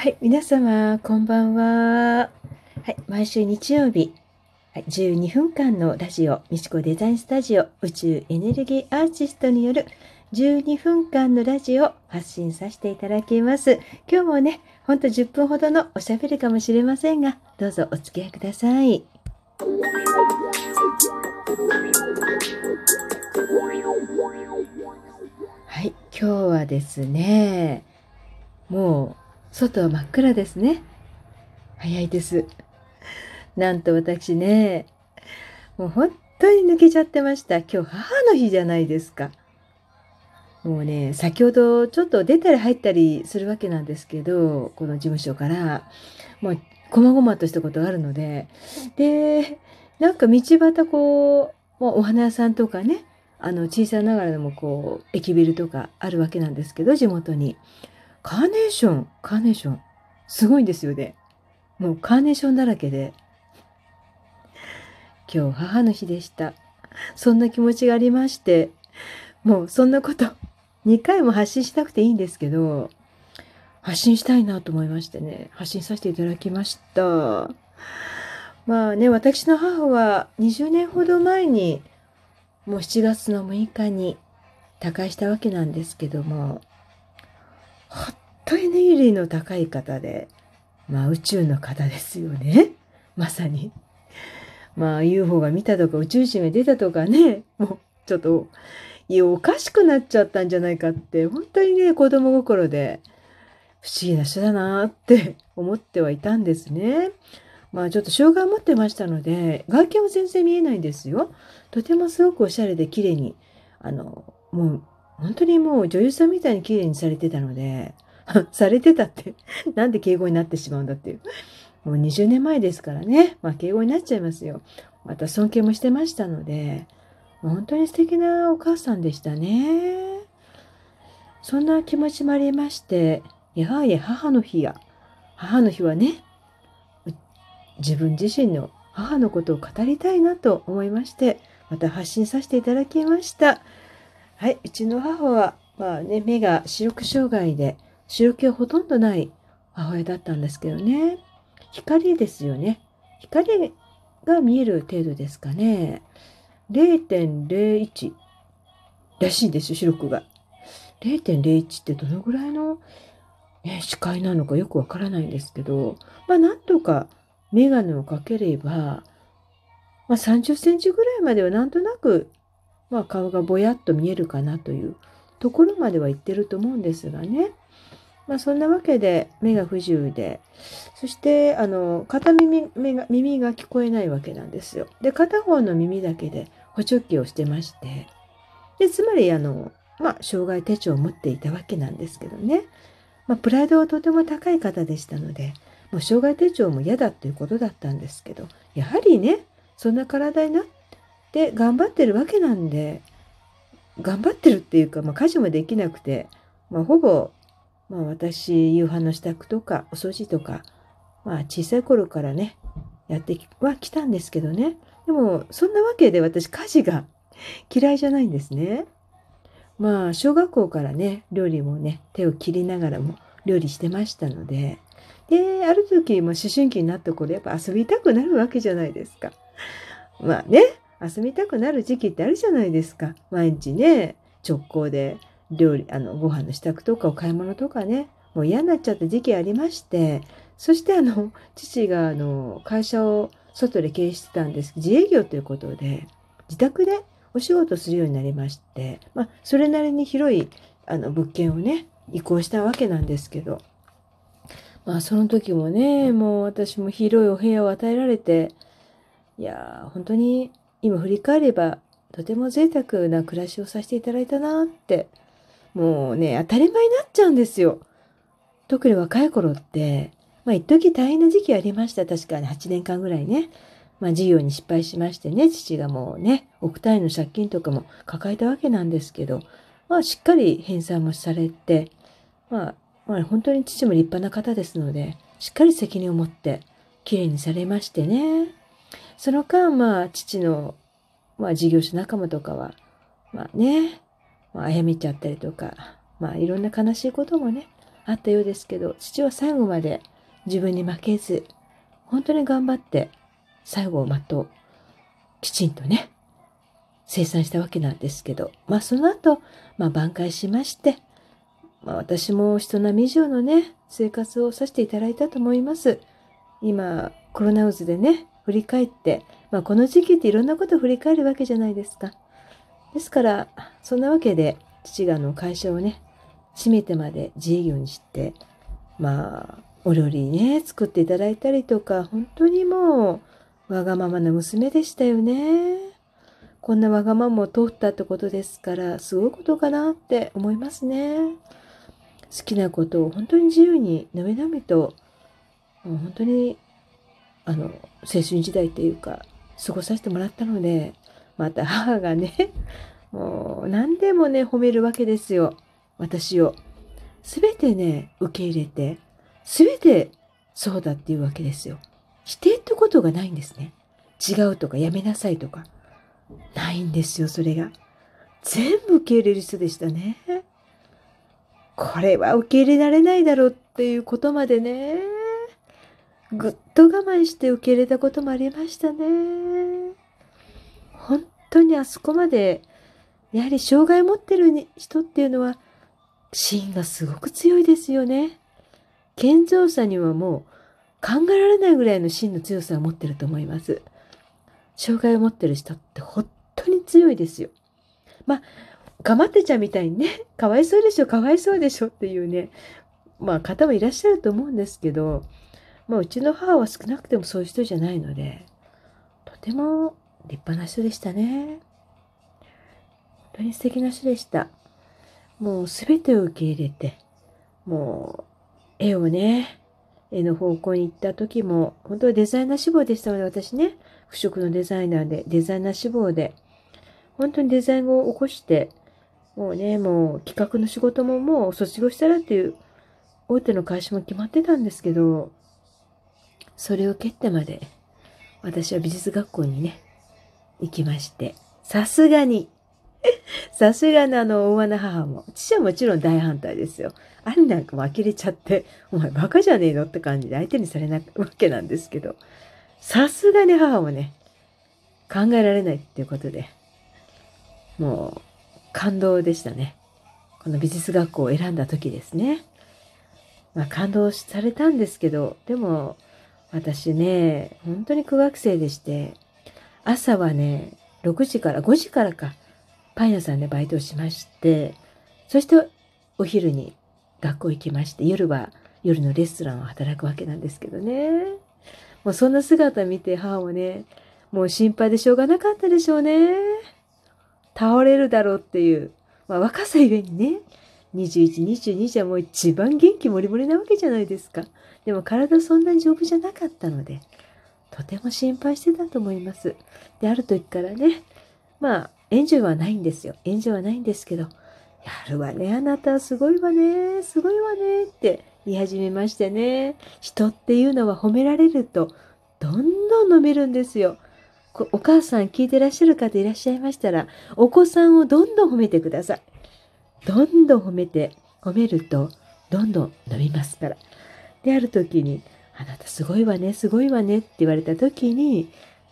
はい、皆様、こんばんは。はい、毎週日曜日、はい、12分間のラジオ、みちこデザインスタジオ宇宙エネルギーアーティストによる12分間のラジオを発信させていただきます。今日もね、ほんと10分ほどのおしゃべりかもしれませんが、どうぞお付き合いください。はい、今日はですね、もう外は真っ暗ですね。早いです。なんと私ね、もう本当に抜けちゃってました。今日母の日じゃないですか。もうね、先ほどちょっと出たり入ったりするわけなんですけど、この事務所から、もう、こまごまとしたことがあるので、で、なんか道端こう、もうお花屋さんとかね、あの、小さいながらでもこう、駅ビルとかあるわけなんですけど、地元に。カーネーション、カーネーション、すごいんですよね。もうカーネーションだらけで。今日母の日でした。そんな気持ちがありまして、もうそんなこと2回も発信したくていいんですけど、発信したいなと思いましてね、発信させていただきました。まあね、私の母は20年ほど前に、もう7月の6日に他界したわけなんですけども、本当にエネルギーの高い方で、まあ宇宙の方ですよね。まさに。まあ UFO が見たとか宇宙人が出たとかね、もうちょっと、いや、おかしくなっちゃったんじゃないかって、本当にね、子供心で不思議な人だなって思ってはいたんですね。まあちょっと障害を持ってましたので、外見は全然見えないんですよ。とてもすごくおしゃれで綺麗に、あの、もう本当にもう女優さんみたいに綺麗にされてたので、されてたって、なんで敬語になってしまうんだっていう。もう20年前ですからね、まあ敬語になっちゃいますよ。また尊敬もしてましたので、本当に素敵なお母さんでしたね。そんな気持ちもありまして、やはり母の日や、母の日はね、自分自身の母のことを語りたいなと思いまして、また発信させていただきました。はい、うちの母は、まあね、目が視力障害で、視力がほとんどない母親だったんですけどね。光ですよね。光が見える程度ですかね。0.01らしいんですよ、視力が。0.01ってどのぐらいの、ね、視界なのかよくわからないんですけど、まあなんとかメガネをかければ、まあ30センチぐらいまではなんとなく、まあ顔がぼやっと見えるかなというところまでは行ってると思うんですがね。まあそんなわけで目が不自由で、そしてあの片耳目が耳が聞こえないわけなんですよ。で、片方の耳だけで補聴器をしてまして、で、つまりあの、まあ障害手帳を持っていたわけなんですけどね。まあプライドはとても高い方でしたので、もう障害手帳も嫌だということだったんですけど、やはりね、そんな体になってて頑張ってるわけなんで、頑張ってるっていうか、まあ家事もできなくて、まあほぼまあ私、夕飯の支度とか、お掃除とか、まあ小さい頃からね、やってはきたんですけどね。でも、そんなわけで私、家事が 嫌いじゃないんですね。まあ、小学校からね、料理もね、手を切りながらも料理してましたので、で、ある時、も思春期になった頃、やっぱ遊びたくなるわけじゃないですか。まあね、遊びたくなる時期ってあるじゃないですか。毎日ね、直行で料理、あの、ご飯の支度とかお買い物とかね、もう嫌になっちゃった時期ありまして、そしてあの、父があの、会社を外で経営してたんです。自営業ということで、自宅でお仕事するようになりまして、まあ、それなりに広い、あの、物件をね、移行したわけなんですけど、まあ、その時もね、もう私も広いお部屋を与えられて、いやー、本当に今振り返れば、とても贅沢な暮らしをさせていただいたなってもうね、当たり前になっちゃうんですよ。特に若い頃って、まあ一時大変な時期ありました。確かに8年間ぐらいね。まあ事業に失敗しましてね、父がもうね、億単位の借金とかも抱えたわけなんですけど、まあしっかり返済もされて、まあ、まあ本当に父も立派な方ですので、しっかり責任を持ってきれいにされましてね。その間、まあ父の、まあ事業者仲間とかは、まあね、まあ、あやめちゃったりとか、まあいろんな悲しいこともね、あったようですけど、父は最後まで自分に負けず、本当に頑張って最後を全う、きちんとね、生産したわけなんですけど、まあその後、まあ挽回しまして、まあ私も人並み以上のね、生活をさせていただいたと思います。今、コロナウズでね、振り返って、まあこの時期っていろんなことを振り返るわけじゃないですか。ですから、そんなわけで、父がの会社をね、閉めてまで自営業にして、まあ、お料理ね、作っていただいたりとか、本当にもう、わがままな娘でしたよね。こんなわがままを通ったってことですから、すごいことかなって思いますね。好きなことを本当に自由に、のびのびと、もう本当に、あの、青春時代っていうか、過ごさせてもらったので、また母がね、もう何でもね、褒めるわけですよ。私を。すべてね、受け入れて、すべてそうだっていうわけですよ。否定ってことがないんですね。違うとかやめなさいとか。ないんですよ、それが。全部受け入れる人でしたね。これは受け入れられないだろうっていうことまでね、ぐっと我慢して受け入れたこともありましたね。本当にあそこまでやはり障害を持ってる人っていうのは芯がすごく強いですよね。健常者にはもう考えられないぐらいの芯の強さを持ってると思います。障害を持ってる人って本当に強いですよ。まあ、かまってちゃんみたいにね、かわいそうでしょ、かわいそうでしょっていうね、まあ方もいらっしゃると思うんですけど、まあうちの母は少なくてもそういう人じゃないので、とても立派な人でしたね。本当に素敵な人でした。もう全てを受け入れて、もう絵をね、絵の方向に行った時も、本当はデザイナー志望でしたので、私ね、服飾のデザイナーで、デザイナー志望で、本当にデザインを起こして、もうね、もう企画の仕事ももう卒業したらっていう大手の会社も決まってたんですけど、それを蹴ってまで、私は美術学校にね、行きまして、さすがに さすがのあの、大和な母も。父はもちろん大反対ですよ。兄なんかも呆れちゃって、お前バカじゃねえのって感じで相手にされないわけなんですけど、さすがに母もね、考えられないっていうことで、もう、感動でしたね。この美術学校を選んだ時ですね。まあ感動されたんですけど、でも、私ね、本当に苦学生でして、朝はね、6時から、5時からか、パン屋さんでバイトをしまして、そしてお昼に学校行きまして、夜は夜のレストランを働くわけなんですけどね。もうそんな姿見て母もね、もう心配でしょうがなかったでしょうね。倒れるだろうっていう、まあ若さゆえにね、21、22じゃもう一番元気もりもりなわけじゃないですか。でも体そんなに丈夫じゃなかったので、とても心配してたと思います。で、ある時からね、まあ、援助はないんですよ。援助はないんですけど、やるわね、あなたすごいわね、すごいわねって言い始めましてね。人っていうのは褒められると、どんどん飲めるんですよ。お母さん聞いてらっしゃる方いらっしゃいましたら、お子さんをどんどん褒めてください。どんどん褒めて、褒めると、どんどん伸びますから。で、ある時に、あなたすごいわね、すごいわねって言われた時に、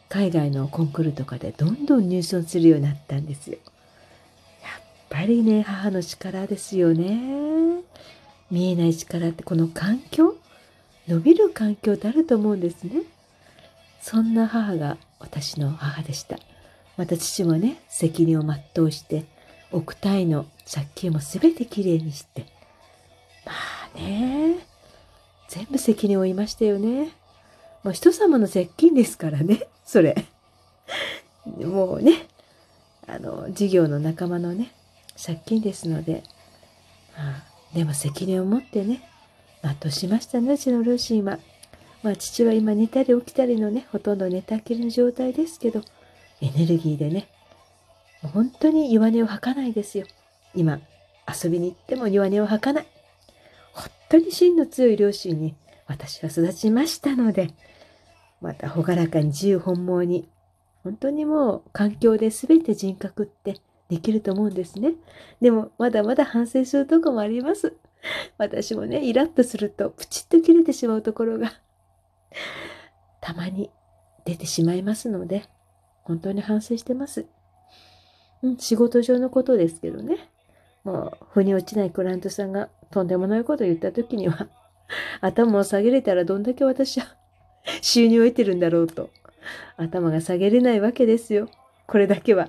海外のコンクールとかでどんどん入賞するようになったんですよ。やっぱりね、母の力ですよね。見えない力ってこの環境伸びる環境ってあると思うんですね。そんな母が私の母でした。また父もね、責任を全うして、億単位の借金も全てきれいにして。まあね、全部責任を負いましたよね。もう人様の接近ですからね。それ。もうね、あの、事業の仲間のね、借金ですので、まあ、でも責任を持ってね、全うしましたね、うちの両親は。まあ、父は今寝たり起きたりのね、ほとんど寝たきりの状態ですけど、エネルギーでね、本当に弱音を吐かないですよ。今、遊びに行っても弱音を吐かない。本当に芯の強い両親に私は育ちましたので、また朗らかに自由本望に、本当にもう環境で全て人格ってできると思うんですね。でもまだまだ反省するとこもあります。私もね、イラッとするとプチッと切れてしまうところがたまに出てしまいますので、本当に反省してます。うん、仕事上のことですけどね。もう、腑に落ちないクライアントさんがとんでもないことを言った時には、頭を下げれたらどんだけ私は 収入を得てるんだろうと、頭が下げれないわけですよ。これだけは。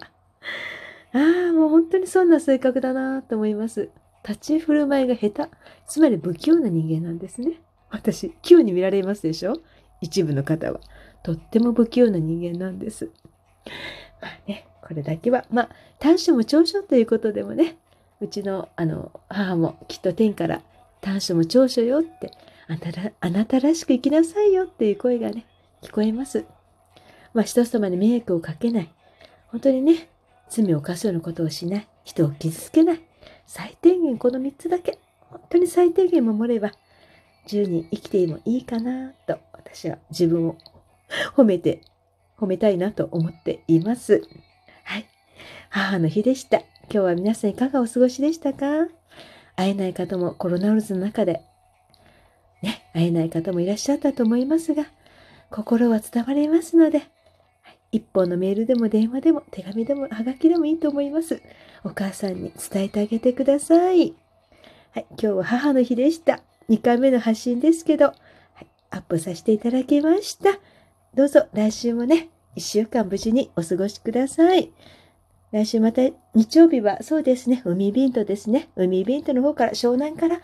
ああ、もう本当にそんな性格だなと思います。立ち振る舞いが下手。つまり不器用な人間なんですね。私、器用に見られますでしょ？一部の方は。とっても不器用な人間なんです。まあね、これだけは、まあ、短所も長所ということでもね、うちのあの母もきっと天から短所も長所よってあなたあなたらしく生きなさいよっていう声がね、聞こえます。まあ、人様に迷惑をかけない。本当にね、罪を犯すようなことをしない。人を傷つけない。最低限この3つだけ、本当に最低限守れば、10人生きてもいいかなと、私は自分を褒めて、褒めたいなと思っています。母の日でした。今日は皆さんいかがお過ごしでしたか？会えない方もコロナウイルスの中で、ね、会えない方もいらっしゃったと思いますが、心は伝わりますので、一本のメールでも電話でも手紙でもはがきでもいいと思います。お母さんに伝えてあげてください。はい、今日は母の日でした。2回目の発信ですけど、はい、アップさせていただきました。どうぞ来週もね、1週間無事にお過ごしください。来週また日曜日はそうですね、海ビントですね。海ビントの方から、湘南から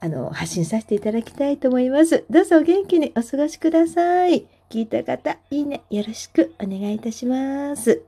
あの発信させていただきたいと思います。どうぞお元気にお過ごしください。聞いた方、いいね、よろしくお願いいたします。